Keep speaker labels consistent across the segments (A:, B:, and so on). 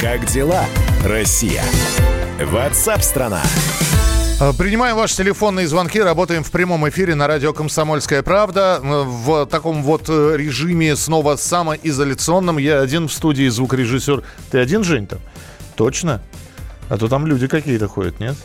A: Как дела, Россия? Ватсап-страна!
B: Э, принимаем ваши телефонные звонки, работаем в прямом эфире на радио «Комсомольская правда» э, в таком вот э, режиме снова самоизоляционном. Я один в студии, звукорежиссер. Ты один, Жень, там? Точно? А то там люди какие-то ходят, нет?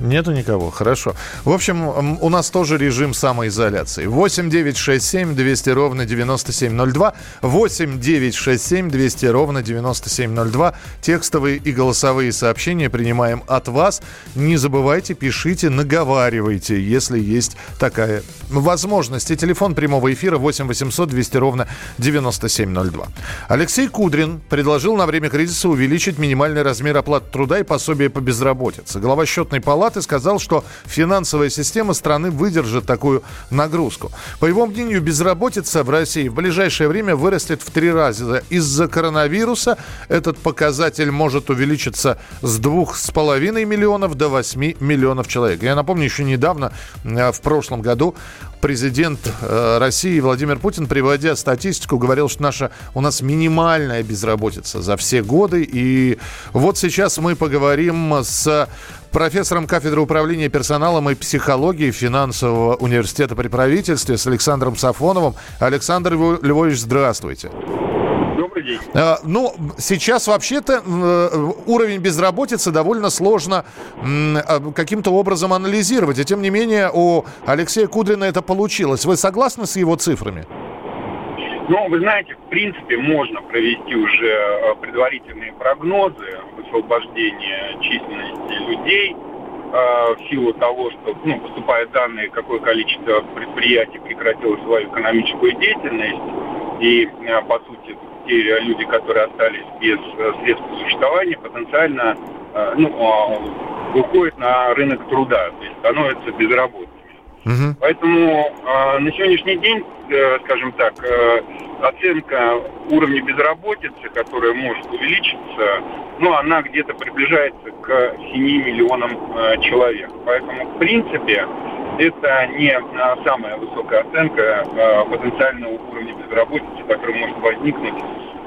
B: Нету никого, хорошо. В общем, у нас тоже режим самоизоляции. 8 9 6 7 200 ровно 9702. 8 9 6 7 200 ровно 9702. Текстовые и голосовые сообщения принимаем от вас. Не забывайте, пишите, наговаривайте, если есть такая возможность. И телефон прямого эфира 8 800 200 ровно 9702. Алексей Кудрин предложил на время кризиса увеличить минимальный размер оплаты труда и пособия по безработице. Глава счетной палаты Палаты сказал, что финансовая система страны выдержит такую нагрузку. По его мнению, безработица в России в ближайшее время вырастет в три раза. Из-за коронавируса этот показатель может увеличиться с 2,5 миллионов до 8 миллионов человек. Я напомню, еще недавно, э, в прошлом году, президент э, России Владимир Путин, приводя статистику, говорил, что наша, у нас минимальная безработица за все годы. И вот сейчас мы поговорим с профессором кафедры управления персоналом и психологии финансового университета при правительстве с Александром Сафоновым. Александр Львович, здравствуйте.
C: Добрый день.
B: А, ну, сейчас вообще-то э, уровень безработицы довольно сложно а, каким-то образом анализировать. И тем не менее у Алексея Кудрина это получилось. Вы согласны с его цифрами?
C: Ну, вы знаете, в принципе, можно провести уже э, предварительные прогнозы высвобождения численности людей э, в силу того, что ну, поступают данные, какое количество предприятий прекратило свою экономическую деятельность. И, э, по сути, те люди, которые остались без средств существования, потенциально ну, а, выходят на рынок труда, то есть становятся безработными. Угу. Поэтому э, на сегодняшний день, э, скажем так, э, оценка уровня безработицы, которая может увеличиться, ну, она где-то приближается к 7 миллионам э, человек. Поэтому, в принципе, это не э, самая высокая оценка э, потенциального уровня безработицы, который может возникнуть,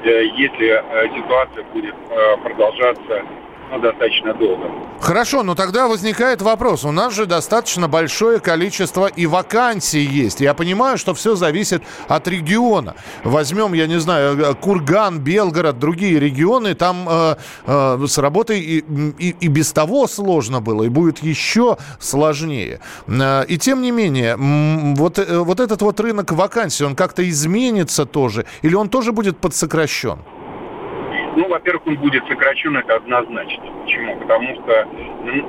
C: если ситуация будет продолжаться ну, достаточно долго.
B: Хорошо, но тогда возникает вопрос. У нас же достаточно большое количество и вакансий есть. Я понимаю, что все зависит от региона. Возьмем, я не знаю, э, Курган, Белгород, другие регионы. Там э, э, с работой и, и, и без того сложно было, и будет еще сложнее. Э, и тем не менее, вот, э, вот этот вот рынок вакансий, он как-то изменится тоже? Или он тоже будет подсокращен?
C: Ну, во-первых, он будет сокращен, это однозначно. Почему? Потому что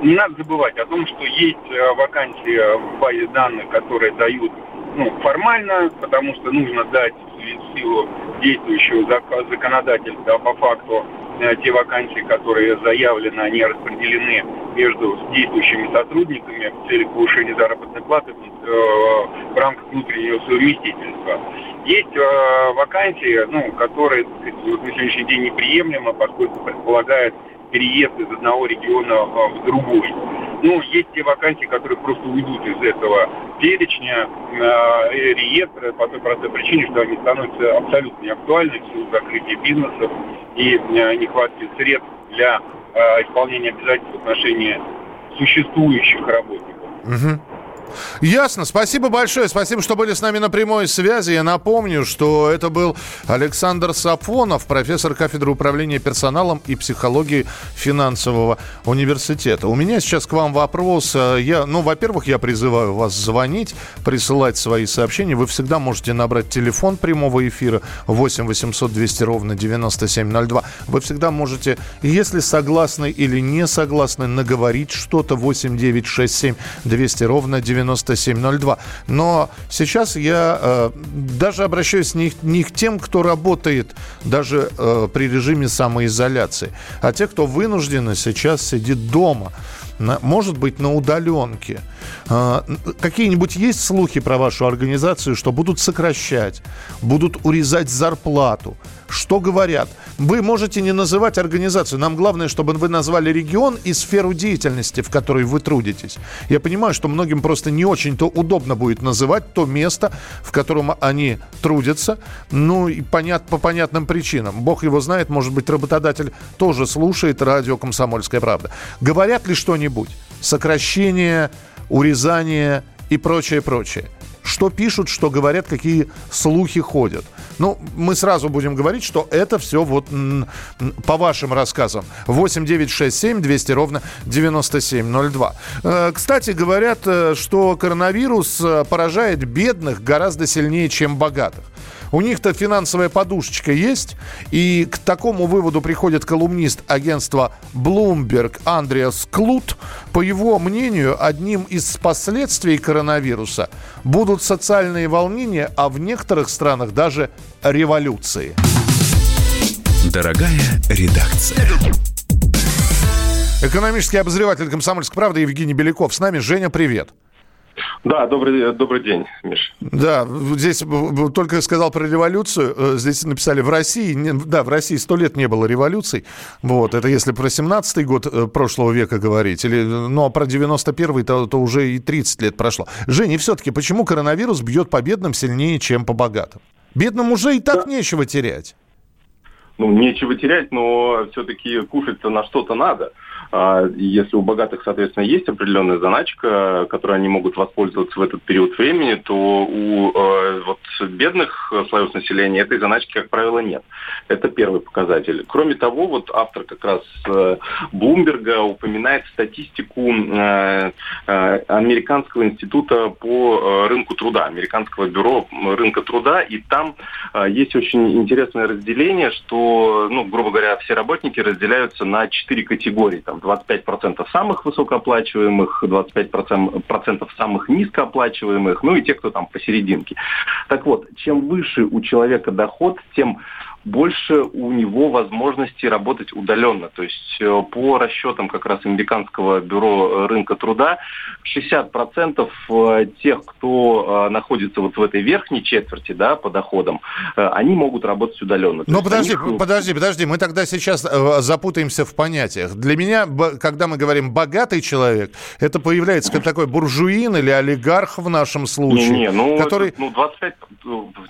C: не надо забывать о том, что есть э, вакансии в базе данных, которые дают ну, формально, потому что нужно дать в силу действующего законодательства по факту те вакансии, которые заявлены, они распределены между действующими сотрудниками в целях повышения заработной платы э, в рамках внутреннего совместительства. Есть э, вакансии, ну, которые сказать, на сегодняшний день неприемлемы, поскольку предполагают переезд из одного региона э, в другой. Ну, есть те вакансии, которые просто уйдут из этого перечня э, реестра по той простой причине, что они становятся абсолютно неактуальны в силу закрытия бизнесов и э, нехватки средств для э, исполнения обязательств в отношении существующих работников.
B: Угу. Ясно. Спасибо большое. Спасибо, что были с нами на прямой связи. Я напомню, что это был Александр Сафонов, профессор кафедры управления персоналом и психологии финансового университета. У меня сейчас к вам вопрос. Я, ну, во-первых, я призываю вас звонить, присылать свои сообщения. Вы всегда можете набрать телефон прямого эфира 8 800 200 ровно 9702. Вы всегда можете, если согласны или не согласны, наговорить что-то 8 9 6 7 200 ровно 9702. 9702. Но сейчас я э, даже обращаюсь не, не к тем, кто работает даже э, при режиме самоизоляции, а те, кто вынужденно сейчас сидит дома. Может быть, на удаленке. А, какие-нибудь есть слухи про вашу организацию, что будут сокращать, будут урезать зарплату? Что говорят? Вы можете не называть организацию. Нам главное, чтобы вы назвали регион и сферу деятельности, в которой вы трудитесь. Я понимаю, что многим просто не очень-то удобно будет называть то место, в котором они трудятся. Ну, и понят, по понятным причинам. Бог его знает, может быть, работодатель тоже слушает радио «Комсомольская правда». Говорят ли что-нибудь? Сокращение, урезание и прочее, прочее. Что пишут, что говорят, какие слухи ходят. Ну, мы сразу будем говорить, что это все вот по вашим рассказам. 8 9 6 7 200 ровно 9702. Э, кстати, говорят, э, что коронавирус э, поражает бедных гораздо сильнее, чем богатых. У них-то финансовая подушечка есть, и к такому выводу приходит колумнист агентства Bloomberg Андреас Клут. По его мнению, одним из последствий коронавируса будут социальные волнения, а в некоторых странах даже революции.
A: Дорогая редакция.
B: Экономический обозреватель «Комсомольской правды» Евгений Беляков. С нами. Женя, привет.
D: Да, добрый, добрый день, Миш.
B: Да, здесь только сказал про революцию. Э, здесь написали в России, да, в России сто лет не было революций. Вот, это если про 17-й год э, прошлого века говорить. Или, ну, а про 91-й, то, то уже и 30 лет прошло. Женя, все-таки почему коронавирус бьет по бедным сильнее, чем по богатым? Бедным уже и так да. нечего терять.
D: Ну, нечего терять, но все-таки кушать-то на что-то надо. А, если у богатых, соответственно, есть определенная заначка, которой они могут воспользоваться в этот период времени, то у э, вот, бедных слоев населения этой заначки, как правило, нет. Это первый показатель. Кроме того, вот автор как раз э, Блумберга упоминает статистику э, Американского института по рынку труда, Американского бюро рынка труда, и там есть очень интересное разделение, что, ну, грубо говоря, все работники разделяются на четыре категории. Там, 25% самых высокооплачиваемых, 25% самых низкооплачиваемых, ну и те, кто там посерединке. Так вот, чем выше у человека доход, тем больше у него возможности работать удаленно. То есть э, по расчетам как раз американского бюро рынка труда, 60% э, тех, кто э, находится вот в этой верхней четверти да, по доходам, они могут работать удаленно.
B: Но подожди, них... подожди, подожди, мы тогда сейчас запутаемся в понятиях. Для меня, когда мы говорим «богатый человек», это появляется как такой буржуин или олигарх в нашем случае,
D: не, не, ну, который... Ну, 25...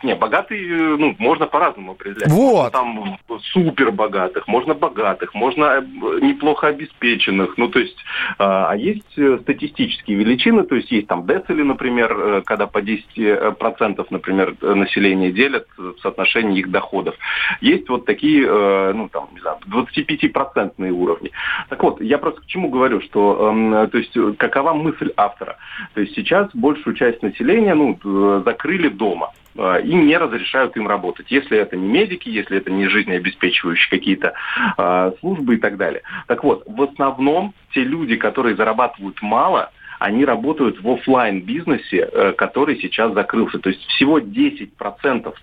D: Не, богатый, ну, можно по-разному определять. Вот
B: вот.
D: Там супер богатых, можно богатых, можно э, неплохо обеспеченных. Ну, то есть, а, а есть э, статистические величины, то есть есть там децили, например, э, когда по 10%, например, населения делят в соотношении их доходов. Есть вот такие, ну, там, не знаю, 25-процентные уровни. Так вот, я просто к чему говорю, что, эм, то есть, какова мысль автора? То есть сейчас большую часть населения, ну, закрыли дома. Э, и не разрешают им работать, если это не медики, если это не жизнеобеспечивающие какие-то э, службы и так далее. Так вот, в основном те люди, которые зарабатывают мало, они работают в офлайн бизнесе, э, который сейчас закрылся. То есть всего 10%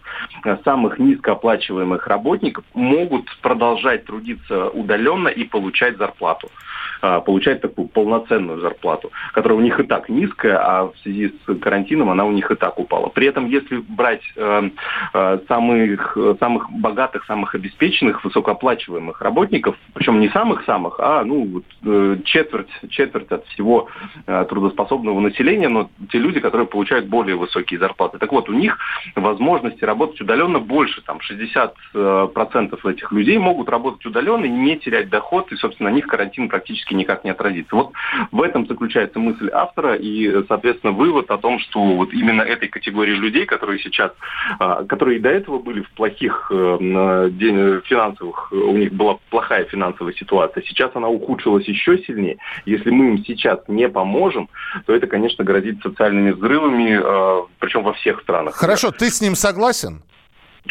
D: самых низкооплачиваемых работников могут продолжать трудиться удаленно и получать зарплату. А, получать такую полноценную зарплату, которая у них и так низкая, а в связи с карантином она у них и так упала. При этом, если брать э, э, самых, самых богатых, самых обеспеченных, высокооплачиваемых работников, причем не самых-самых, а ну, э, четверть, четверть от всего трудоспособного населения, но те люди, которые получают более высокие зарплаты. Так вот, у них возможности работать удаленно больше, там 60% э, этих людей могут работать удаленно и не терять доход, и, собственно, на них карантин практически практически никак не отразится. Вот в этом заключается мысль автора и, соответственно, вывод о том, что вот именно этой категории людей, которые сейчас, а, которые и до этого были в плохих э, финансовых, у них была плохая финансовая ситуация, сейчас она ухудшилась еще сильнее. Если мы им сейчас не поможем, то это, конечно, грозит социальными взрывами, э, причем во всех странах.
B: Хорошо, ты с ним согласен?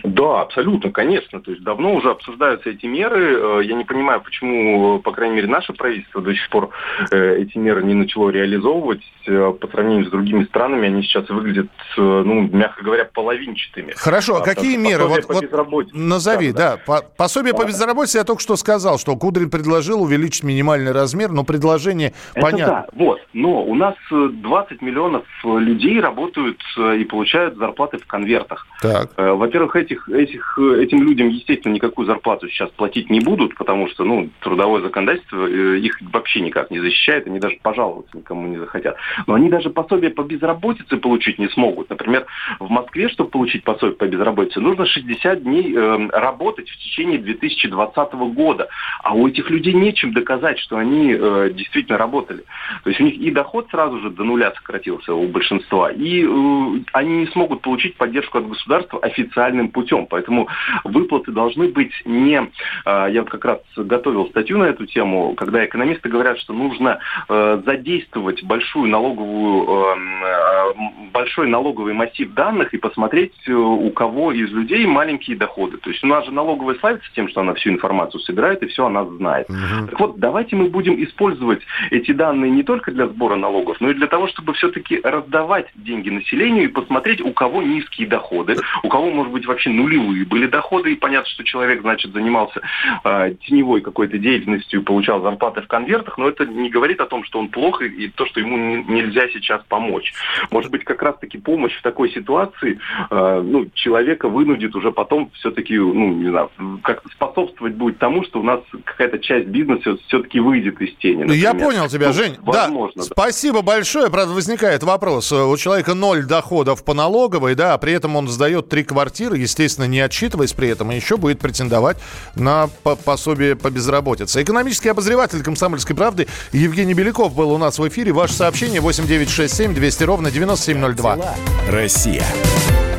D: Да, абсолютно, конечно. То есть давно уже обсуждаются эти меры. Э, я не понимаю, почему, по крайней мере, наше правительство до сих пор э, эти меры не начало реализовывать. Э, по сравнению с другими странами они сейчас выглядят, ну, мягко говоря, половинчатыми.
B: Хорошо, а какие меры? Вот, вот назови, да. да. Пособие по безработице я только что сказал, что Кудрин предложил увеличить минимальный размер, но предложение Это понятно. Да,
D: вот. Но у нас 20 миллионов людей работают и получают зарплаты в конвертах. Так. Во-первых, этих, этих, этим людям, естественно, никакую зарплату сейчас платить не будут, потому что ну, трудовое законодательство э, их вообще никак не защищает, они даже пожаловаться никому не захотят. Но они даже пособие по безработице получить не смогут. Например, в Москве, чтобы получить пособие по безработице, нужно 60 дней э, работать в течение 2020 года. А у этих людей нечем доказать, что они э, действительно работали. То есть у них и доход сразу же до нуля сократился у большинства, и э, они не смогут получить поддержку от государства официальным путем. Поэтому выплаты должны быть не... А, я как раз готовил статью на эту тему, когда экономисты говорят, что нужно э, задействовать большую налоговую, эм, э, большой налоговый массив данных и посмотреть, э, у кого из людей маленькие доходы. То есть у нас же налоговая славится тем, что она всю информацию собирает и все она знает. Угу. Так вот, давайте мы будем использовать эти данные не только для сбора налогов, но и для того, чтобы все-таки раздавать деньги населению и посмотреть, у кого низкие доходы, у кого, может быть, вообще нулевые были доходы, и понятно, что человек, значит, занимался э, теневой какой-то деятельностью и получал зарплаты в конвертах, но это не говорит о том, что он плохо и то, что ему не, нельзя сейчас помочь. Может быть, как раз-таки помощь в такой ситуации э, ну, человека вынудит уже потом все-таки, ну, не знаю, как-то способствовать будет тому, что у нас какая-то часть бизнеса все-таки выйдет из тени.
B: Например. Я понял тебя, ну, Жень. Возможно, да. да. Спасибо большое. Правда, возникает вопрос. У человека ноль доходов по налоговой, да, а при этом он сдает три квартиры, естественно, не отчитываясь при этом, и еще будет претендовать на пособие по безработице. Экономический обозреватель «Комсомольской правды» Евгений Беляков был у нас в эфире. Ваше сообщение 8967 200 ровно 9702.
A: Россия.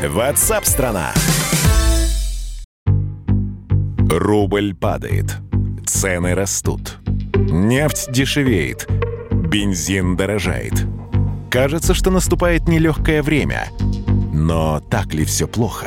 A: Ватсап-страна. Рубль падает. Цены растут. Нефть дешевеет. Бензин дорожает. Кажется, что наступает нелегкое время. Но так ли все плохо?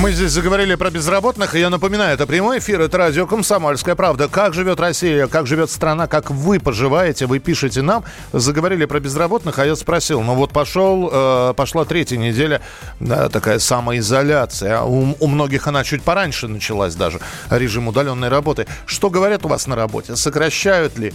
B: Мы здесь заговорили про безработных, и я напоминаю, это прямой эфир, это радио «Комсомольская правда». Как живет Россия, как живет страна, как вы поживаете, вы пишете нам. Заговорили про безработных, а я спросил, ну вот пошел, э, пошла третья неделя, да, такая самоизоляция. У, у многих она чуть пораньше началась даже, режим удаленной работы. Что говорят у вас на работе? Сокращают ли?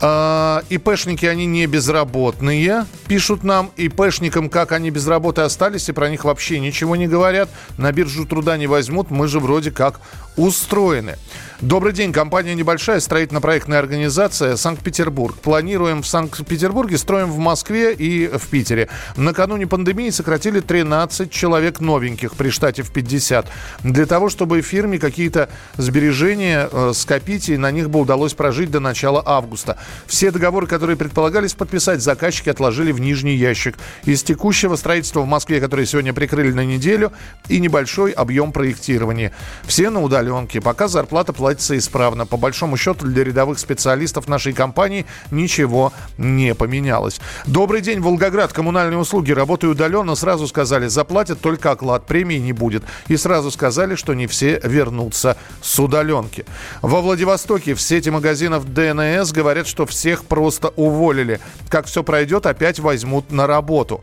B: А, ИПшники, они не безработные, пишут нам. ИПшникам, как они без работы остались, и про них вообще ничего не говорят. На биржу труда не возьмут, мы же вроде как устроены. Добрый день. Компания небольшая, строительно-проектная организация Санкт-Петербург. Планируем в Санкт-Петербурге, строим в Москве и в Питере. Накануне пандемии сократили 13 человек новеньких при штате в 50. Для того, чтобы фирме какие-то сбережения э, скопить, и на них бы удалось прожить до начала августа. Все договоры, которые предполагались подписать, заказчики отложили в нижний ящик. Из текущего строительства в Москве, которое сегодня прикрыли на неделю, и небольшой объем проектирования. Все на удаленке. Пока зарплата платится исправно. По большому счету для рядовых специалистов нашей компании ничего не поменялось. Добрый день, Волгоград. Коммунальные услуги. Работаю удаленно. Сразу сказали, заплатят только оклад. Премии не будет. И сразу сказали, что не все вернутся с удаленки. Во Владивостоке в сети магазинов ДНС говорят, что всех просто уволили. Как все пройдет, опять возьмут на работу.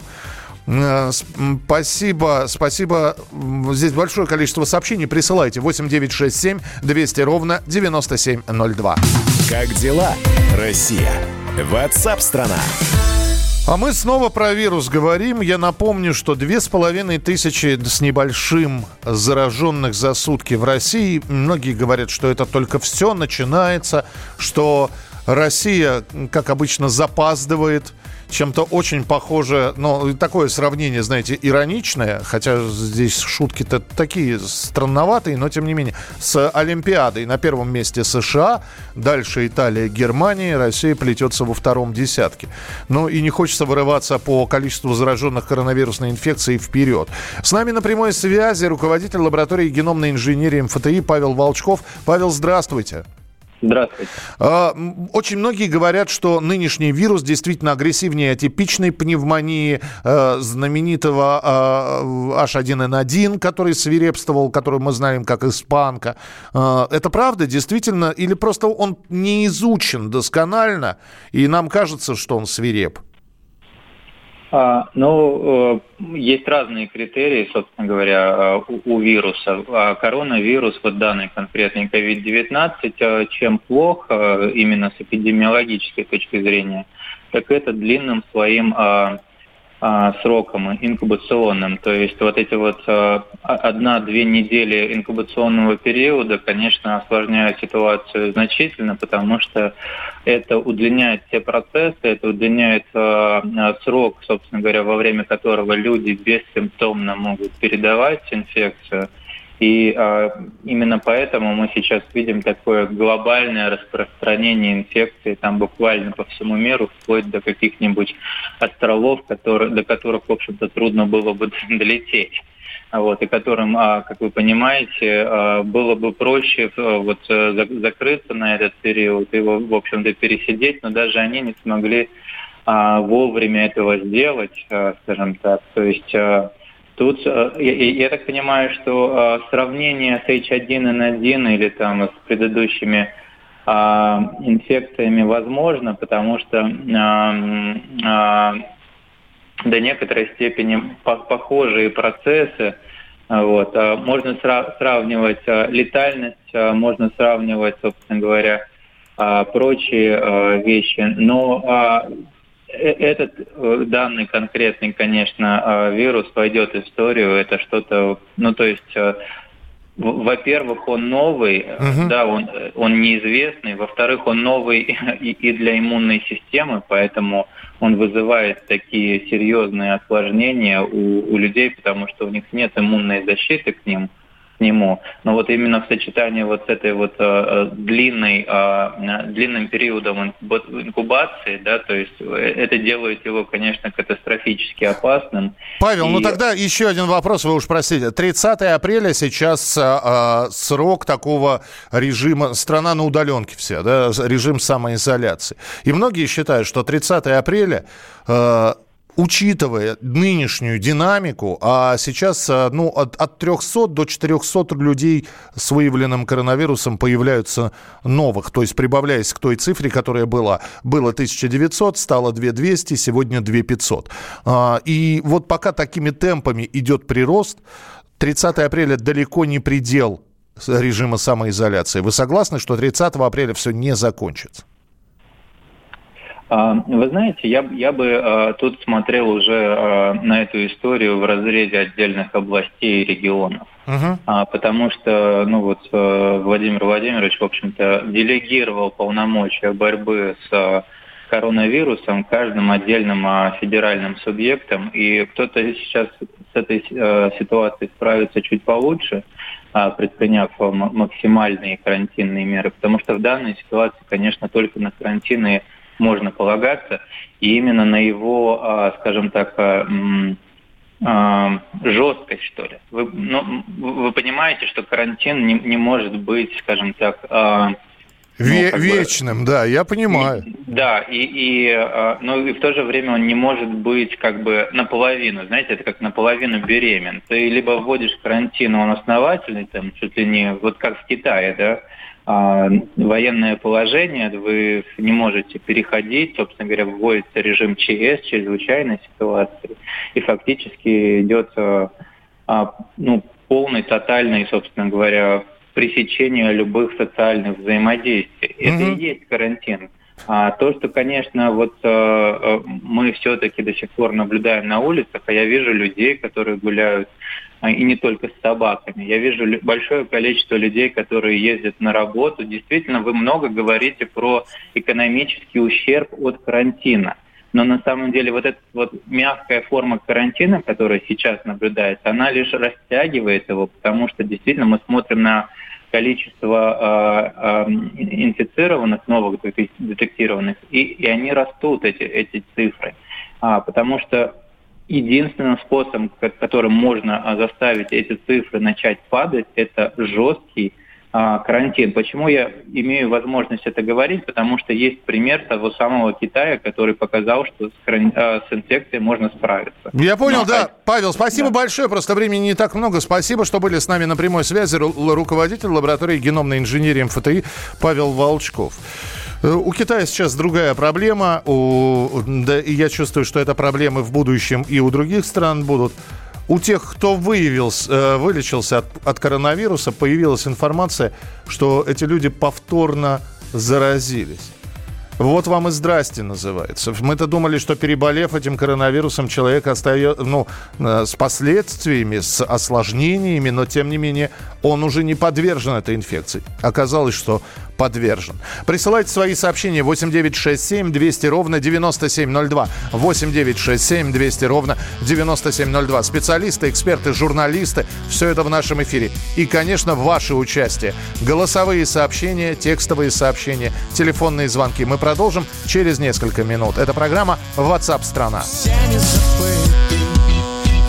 B: Э, спасибо, спасибо. Здесь большое количество сообщений. Присылайте 8967 200 ровно 9702.
A: Как дела, Россия? Ватсап-страна!
B: А мы снова про вирус говорим. Я напомню, что две с половиной тысячи с небольшим зараженных за сутки в России. Многие говорят, что это только все начинается, что Россия, как обычно, запаздывает чем-то очень похоже, ну, такое сравнение, знаете, ироничное, хотя здесь шутки-то такие странноватые, но тем не менее, с Олимпиадой. На первом месте США, дальше Италия, Германия, Россия плетется во втором десятке. Ну и не хочется вырываться по количеству зараженных коронавирусной инфекцией вперед. С нами на прямой связи руководитель лаборатории геномной инженерии МФТИ Павел Волчков. Павел, здравствуйте.
E: Здравствуйте. А,
B: очень многие говорят, что нынешний вирус действительно агрессивнее атипичной пневмонии, э, знаменитого H1N1, который свирепствовал, который мы знаем как испанка. Э, это правда, действительно, или просто он не изучен досконально, и нам кажется, что он свиреп?
E: А, ну, э, есть разные критерии, собственно говоря, э, у, у вируса. А коронавирус, вот данный конкретный COVID-19, э, чем плохо именно с эпидемиологической точки зрения, так это длинным своим а, сроком инкубационным. То есть вот эти вот а, одна-две недели инкубационного периода, конечно, осложняют ситуацию значительно, потому что это удлиняет все процессы, это удлиняет а, срок, собственно говоря, во время которого люди бессимптомно могут передавать инфекцию. И э, именно поэтому мы сейчас видим такое глобальное распространение инфекции там буквально по всему миру, вплоть до каких-нибудь островов, которые, до которых, в общем-то, трудно было бы долететь. Вот, и которым, а, как вы понимаете, а, было бы проще вот, закрыться на этот период, его, в общем-то, пересидеть, но даже они не смогли вовремя этого сделать, скажем так. То есть Тут, э, я, так понимаю, что э, сравнение с H1N1 или там с предыдущими э, инфекциями возможно, потому что до некоторой степени похожие процессы. Вот. Можно сравнивать летальность, можно сравнивать, собственно говоря, прочие вещи. Но этот э, данный конкретный, конечно, э, вирус войдет в историю. Это что-то, ну то есть, во-первых, он новый, uh-huh. да, он он неизвестный. Во-вторых, он новый и, и для иммунной системы, поэтому он вызывает такие серьезные осложнения у, у людей, потому что у них нет иммунной защиты к ним нему. Но вот именно в сочетании вот с этой вот э, длинной, э, длинным периодом инкубации, да, то есть э, это делает его, конечно, катастрофически опасным.
B: Павел, ну И... ну тогда еще один вопрос, вы уж простите. 30 апреля сейчас э, срок такого режима, страна на удаленке все, да, режим самоизоляции. И многие считают, что 30 апреля э, учитывая нынешнюю динамику, а сейчас э, ну, от, от 300 до 400 людей с выявленным коронавирусом появляются новых, то есть прибавляясь к той цифре, которая была. Было 1900, стало 2200, сегодня 2500. А, и вот пока такими темпами идет прирост, 30 апреля далеко не предел режима самоизоляции. Вы согласны, что 30 апреля все не закончится?
E: А, вы знаете, я, я бы э, тут смотрел уже э, на эту историю в разрезе отдельных областей и регионов. Uh-huh. А, потому что, ну вот, э, Владимир Владимирович, в общем-то, делегировал полномочия борьбы с коронавирусом каждым отдельным а, федеральным субъектом, и кто-то сейчас с этой ситуацией справится чуть получше, предприняв максимальные карантинные меры, потому что в данной ситуации, конечно, только на карантины можно полагаться, и именно на его, а, скажем так, а, а, жесткость, что ли. Вы, ну, вы понимаете, что карантин не, не может быть, скажем так,
B: ну, вечным, бы, да, я понимаю.
E: И, да, и, и, ну, и в то же время он не может быть как бы наполовину, знаете, это как наполовину беремен. Ты либо вводишь карантин, он основательный, там, чуть ли не, вот как в Китае, да, военное положение, вы не можете переходить, собственно говоря, вводится режим ЧС, чрезвычайной ситуации, и фактически идет а, а, ну, полный, тотальный, собственно говоря, пресечение любых социальных взаимодействий. Mm-hmm. Это и есть карантин. А то, что, конечно, вот э, мы все-таки до сих пор наблюдаем на улицах, а я вижу людей, которые гуляют а, и не только с собаками. Я вижу большое количество людей, которые ездят на работу. Действительно, вы много говорите про экономический ущерб от карантина. Но на самом деле вот эта вот мягкая форма карантина, которая сейчас наблюдается, она лишь растягивает его, потому что действительно мы смотрим на количество э, э, инфицированных, новых детектированных, и, и они растут, эти, эти цифры. А, потому что единственным способом, которым можно заставить эти цифры начать падать, это жесткий а, карантин. Почему я имею возможность это говорить? Потому что есть пример того самого Китая, который показал, что с, а, с инфекцией можно справиться.
F: Я понял, Но, да. А... Павел, спасибо да. большое. Просто времени не так много. Спасибо, что были с нами на прямой связи. Руководитель лаборатории геномной инженерии МФТИ Павел Волчков. Э, у Китая сейчас другая проблема, у, да, и я чувствую, что это проблемы в будущем и у других стран будут у тех, кто выявился, э, вылечился от, от коронавируса, появилась информация, что эти люди повторно заразились. Вот вам и здрасте называется. Мы-то думали, что переболев этим коронавирусом, человек остается, ну, э, с последствиями, с осложнениями, но тем не менее он уже не подвержен этой инфекции. Оказалось, что подвержен. Присылайте свои сообщения 8967 200 ровно 9702. 8967 200 ровно 9702. Специалисты, эксперты, журналисты. Все это в нашем эфире. И, конечно, ваше участие. Голосовые сообщения, текстовые сообщения, телефонные звонки. Мы продолжим через несколько минут. Это программа WhatsApp страна.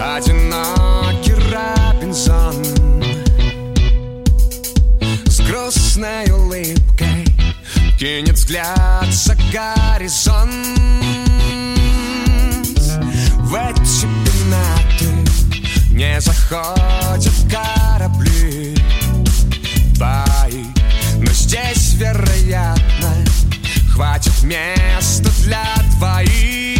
F: Одинокий Робинзон грустной улыбкой. Кинет взгляд за горизонт. В эти пенаты не заходят корабли. Твои Но здесь, вероятно, хватит места для двоих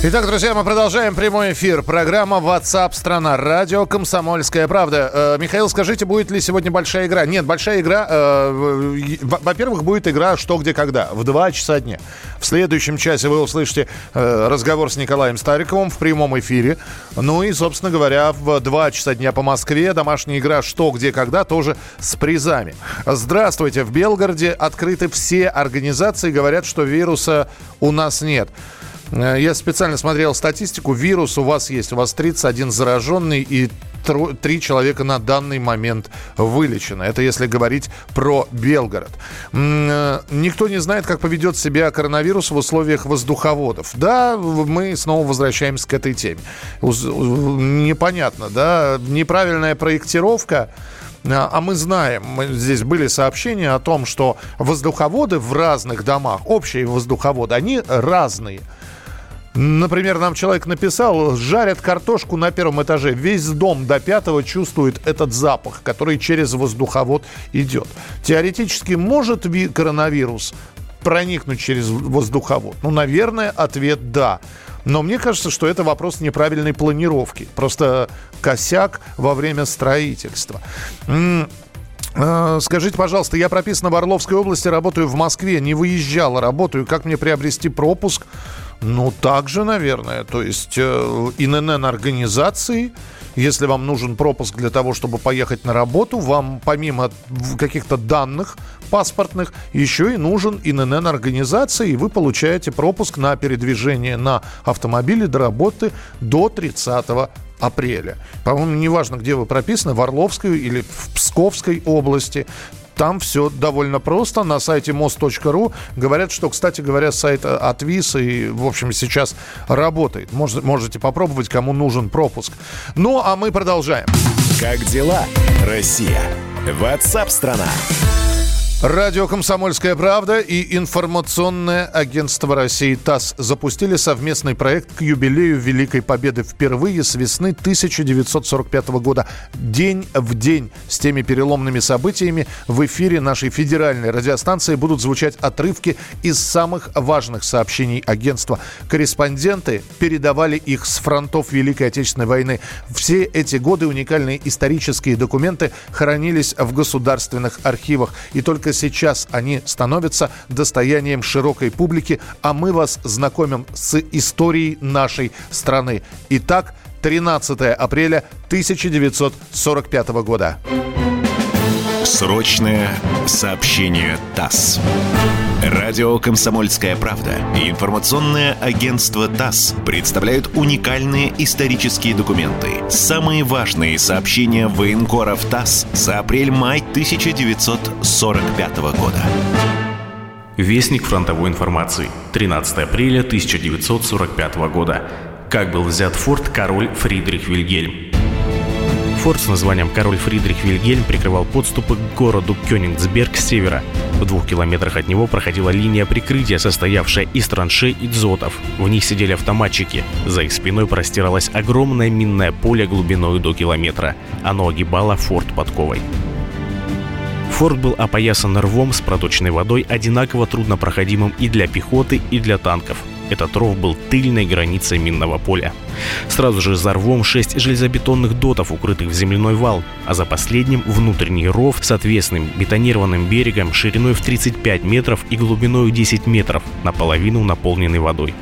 B: Итак, друзья, мы продолжаем прямой эфир. Программа WhatsApp страна. Радио Комсомольская правда. Э, Михаил, скажите, будет ли сегодня большая игра? Нет, большая игра. Э, во-первых, будет игра «Что, где, когда» в 2 часа дня. В следующем часе вы услышите э, разговор с Николаем Стариковым в прямом эфире. Ну и, собственно говоря, в 2 часа дня по Москве домашняя игра «Что, где, когда» тоже с призами. Здравствуйте. В Белгороде открыты все организации. Говорят, что вируса у нас нет. Э, я специально смотрел статистику. Вирус у вас есть. У вас 31 зараженный и три человека на данный момент вылечено. Это если говорить про Белгород. Э, никто не знает, как поведет себя коронавирус в условиях воздуховодов. Да, мы снова возвращаемся к этой теме. Непонятно, да, неправильная проектировка э, а мы знаем, здесь были сообщения о том, что воздуховоды в разных домах, общие воздуховоды, они разные. Например, нам человек написал, жарят картошку на первом этаже. Весь дом до пятого чувствует этот запах, который через воздуховод идет. Теоретически может коронавирус проникнуть через воздуховод? Ну, наверное, ответ да. Но мне кажется, что это вопрос неправильной планировки. Просто косяк во время строительства. Э, скажите, пожалуйста, я прописан в Орловской области, работаю в Москве, не выезжал, работаю. Как мне приобрести пропуск? Ну, также, наверное. То есть э, ИНН-организации, если вам нужен пропуск для того, чтобы поехать на работу, вам помимо каких-то данных паспортных еще и нужен ИНН-организации, и вы получаете пропуск на передвижение на автомобиле до работы до 30 апреля. По-моему, неважно, где вы прописаны, в Орловской или в Псковской области. Там все довольно просто. На сайте мост.ру говорят, что, кстати говоря, сайт отвис и, в общем, сейчас работает. Мож, можете попробовать, кому нужен пропуск. Ну, а мы продолжаем.
A: Как дела, Россия? Ватсап-страна!
B: Радио «Комсомольская правда» и информационное агентство России ТАСС запустили совместный проект к юбилею Великой Победы впервые с весны 1945 года. День в день с теми переломными событиями в эфире нашей федеральной радиостанции будут звучать отрывки из самых важных сообщений агентства. Корреспонденты передавали их с фронтов Великой Отечественной войны. Все эти годы уникальные исторические документы хранились в государственных архивах. И только только сейчас они становятся достоянием широкой публики, а мы вас знакомим с историей нашей страны. Итак, 13 апреля 1945 года.
A: Срочное сообщение ТАСС. Радио «Комсомольская правда» и информационное агентство ТАСС представляют уникальные исторические документы. Самые важные сообщения военкоров ТАСС за апрель-май 1945 года.
G: Вестник фронтовой информации. 13 апреля 1945 года. Как был взят форт король Фридрих Вильгельм. Форт с названием «Король Фридрих Вильгельм» прикрывал подступы к городу Кёнигсберг с севера. В двух километрах от него проходила линия прикрытия, состоявшая из траншей и дзотов. В них сидели автоматчики. За их спиной простиралось огромное минное поле глубиной до километра. Оно огибало форт подковой. Форт был опоясан рвом с проточной водой, одинаково труднопроходимым и для пехоты, и для танков. Этот ров был тыльной границей минного поля. Сразу же за рвом шесть железобетонных дотов, укрытых в земляной вал, а за последним внутренний ров с отвесным бетонированным берегом шириной в 35 метров и глубиной 10 метров, наполовину наполненный водой.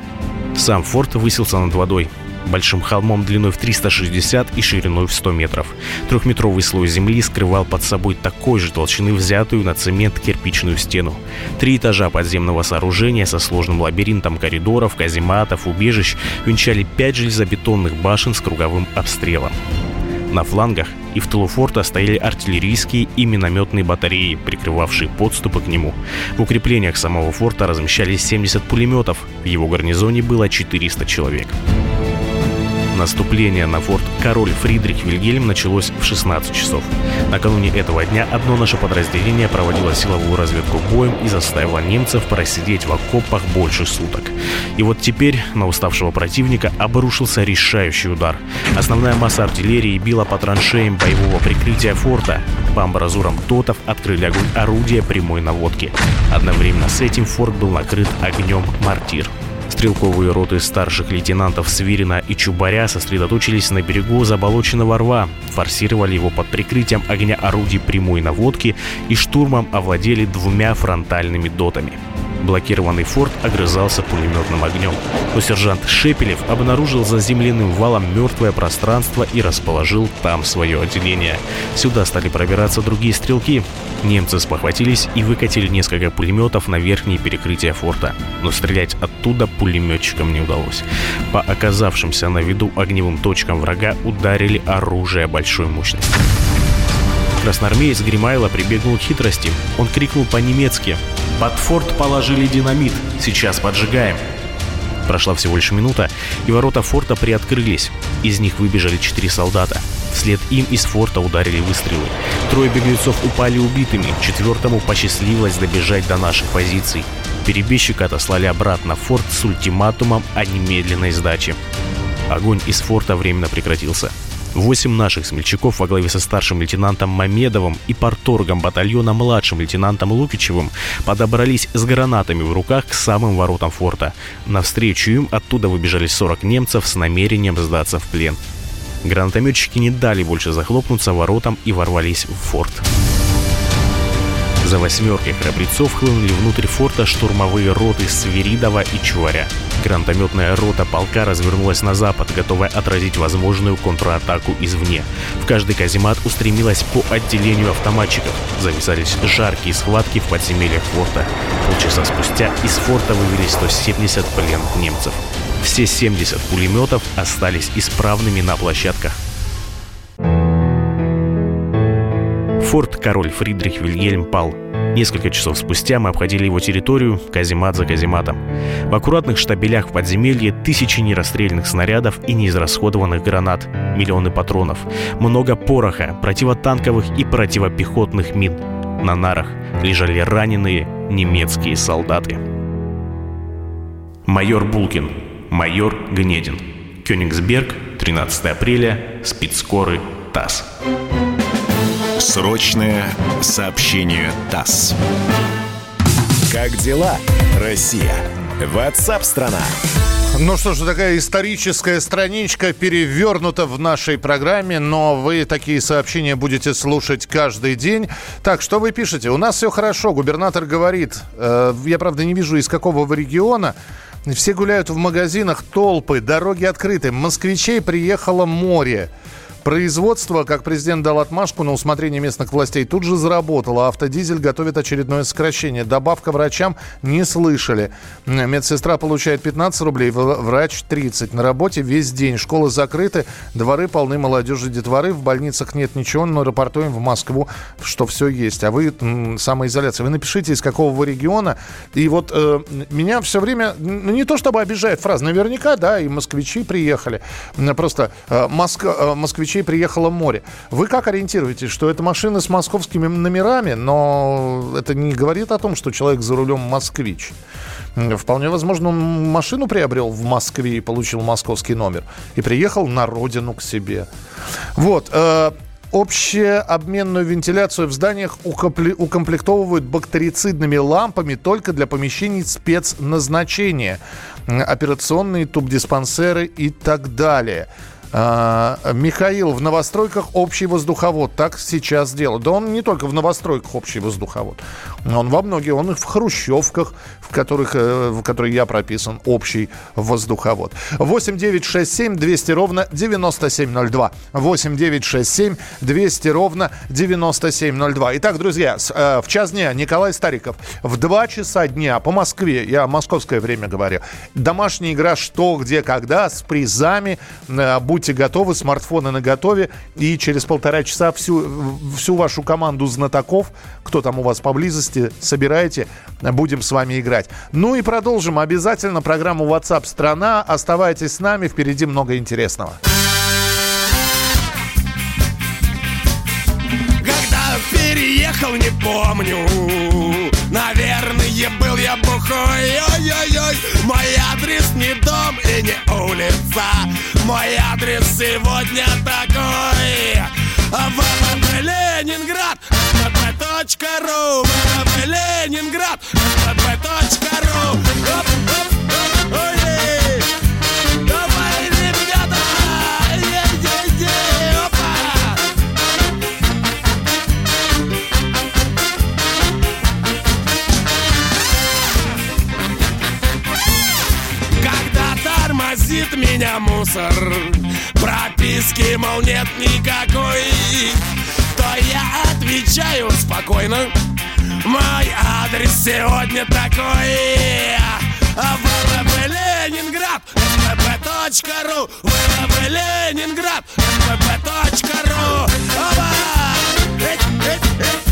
G: Сам форт высился над водой, большим холмом длиной в 360 и шириной в 100 метров. Трехметровый слой земли скрывал под собой такой же толщины взятую на цемент кирпичную стену. Три этажа подземного сооружения со сложным лабиринтом коридоров, казематов, убежищ венчали пять железобетонных башен с круговым обстрелом. На флангах и в тылу форта стояли артиллерийские и минометные батареи, прикрывавшие подступы к нему. В укреплениях самого форта размещались 70 пулеметов, в его гарнизоне было 400 человек. Наступление на форт Король Фридрих Вильгельм началось в 16 часов. Накануне этого дня одно наше подразделение проводило силовую разведку боем и заставило немцев просидеть в окопах больше суток. И вот теперь на уставшего противника обрушился решающий удар. Основная масса артиллерии била по траншеям боевого прикрытия форта. По амбразурам дотов открыли огонь орудия прямой наводки. Одновременно с этим форт был накрыт огнем мортир. Стрелковые роты старших лейтенантов Свирина и Чубаря сосредоточились на берегу заболоченного рва, форсировали его под прикрытием огня орудий прямой наводки и штурмом овладели двумя фронтальными дотами. Блокированный форт огрызался пулеметным огнем. Но сержант Шепелев обнаружил за земляным валом мертвое пространство и расположил там свое отделение. Сюда стали пробираться другие стрелки. Немцы спохватились и выкатили несколько пулеметов на верхние перекрытия форта. Но стрелять оттуда пулеметчикам не удалось. По оказавшимся на виду огневым точкам врага ударили оружие большой мощности. Красноармеец Гримайло прибегнул к хитрости. Он крикнул по-немецки «Под форт положили динамит, сейчас поджигаем». Прошла всего лишь минута, и ворота форта приоткрылись. Из них выбежали четыре солдата. Вслед им из форта ударили выстрелы. Трое беглецов упали убитыми, четвертому посчастливилось добежать до наших позиций. Перебежчика отослали обратно в форт с ультиматумом о немедленной сдаче. Огонь из форта временно прекратился. Восемь наших смельчаков во главе со старшим лейтенантом Мамедовым и порторгом батальона младшим лейтенантом Лукичевым подобрались с гранатами в руках к самым воротам форта. Навстречу им оттуда выбежали 40 немцев с намерением сдаться в плен. Гранатометчики не дали больше захлопнуться воротам и ворвались в форт. За восьмеркой храбрецов хлынули внутрь форта штурмовые роты Свиридова и Чуваря. Гранатометная рота полка развернулась на запад, готовая отразить возможную контратаку извне. В каждый каземат устремилась по отделению автоматчиков. Зависались жаркие схватки в подземельях форта. Полчаса спустя из форта вывели 170 пленных немцев. Все 70 пулеметов остались исправными на площадках. Форт король Фридрих Вильгельм пал. Несколько часов спустя мы обходили его территорию, каземат за казематом. В аккуратных штабелях в подземелье тысячи нерастрельных снарядов и неизрасходованных гранат, миллионы патронов, много пороха, противотанковых и противопехотных мин. На нарах лежали раненые немецкие солдаты. Майор Булкин, майор Гнедин. Кёнигсберг, 13 апреля, спецскоры ТАСС.
A: Срочное сообщение ТАСС. Как дела, Россия? Ватсап-страна!
B: Ну что ж, такая историческая страничка перевернута в нашей программе, но вы такие сообщения будете слушать каждый день. Так, что вы пишете? У нас все хорошо, губернатор говорит. Э, я, правда, не вижу, из какого вы региона. Все гуляют в магазинах, толпы, дороги открыты. Москвичей приехало море. Производство, как президент дал отмашку на усмотрение местных властей, тут же заработало. Автодизель готовит очередное сокращение. Добавка врачам не слышали. Медсестра получает 15 рублей, врач 30. На работе весь день. Школы закрыты, дворы полны молодежи, детворы. В больницах нет ничего, но рапортуем в Москву, что все есть. А вы самоизоляция. Вы напишите, из какого вы региона. И вот э, меня все время, ну не то чтобы обижает фраза, наверняка, да, и москвичи приехали. Просто э, Моск... э, москвичи москвичей приехало море. Вы как ориентируетесь, что это машины с московскими номерами, но это не говорит о том, что человек за рулем москвич. Вполне возможно, он машину приобрел в Москве и получил московский номер. И приехал на родину к себе. Вот. Э, Общеобменную вентиляцию в зданиях укомплектовывают бактерицидными лампами только для помещений спецназначения. Операционные тубдиспансеры и так далее. А, Михаил, в новостройках общий воздуховод. Так сейчас делают. Да он не только в новостройках общий воздуховод. Он во многих, он и в хрущевках, в которых, э, в которых я прописан, общий воздуховод. 8 9 6 7 200 ровно 9702. 8 9 6 7 200 ровно 9702. Итак, друзья, э, в час дня Николай Стариков. В 2 часа дня по Москве, я московское время говорю, домашняя игра «Что, где, когда» с призами. Э, будьте готовы, смартфоны на готове. И через полтора часа всю, всю вашу команду знатоков, кто там у вас поблизости, собирайте. Будем с вами играть. Ну и продолжим обязательно программу WhatsApp страна. Оставайтесь с нами, впереди много интересного.
H: Переехал, не помню. Наверное, был я бухой. Ой-ой-ой Мой адрес не дом и не улица. Мой адрес сегодня такой. Ленинград. ВВП.ру ВВП Ленинград. ВВП.ру Оп, меня мусор. Прописки, мол, нет никакой. То я отвечаю спокойно. Мой адрес сегодня такой. ВВП Ленинград. СПБ.ру ВВП Ленинград. СПБ.ру Оба! Эть, эть, эть.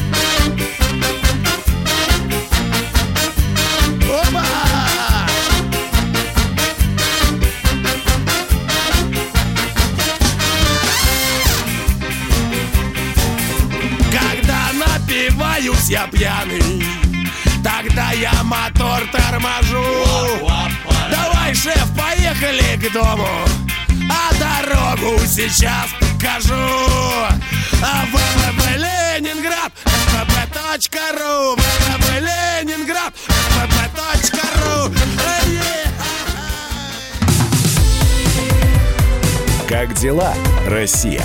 H: Напиваюсь я пьяный. Тогда я мотор торможу. Давай, шеф, поехали к дому. А дорогу сейчас покажу. А ВВП Ленинград ВВП.ру ВВП Ленинград ВВП.ру
A: Как дела, Россия?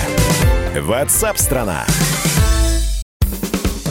A: Ватсап-страна!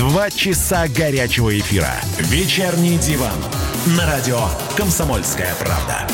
A: Два часа горячего эфира. Вечерний диван. На радио «Комсомольская правда».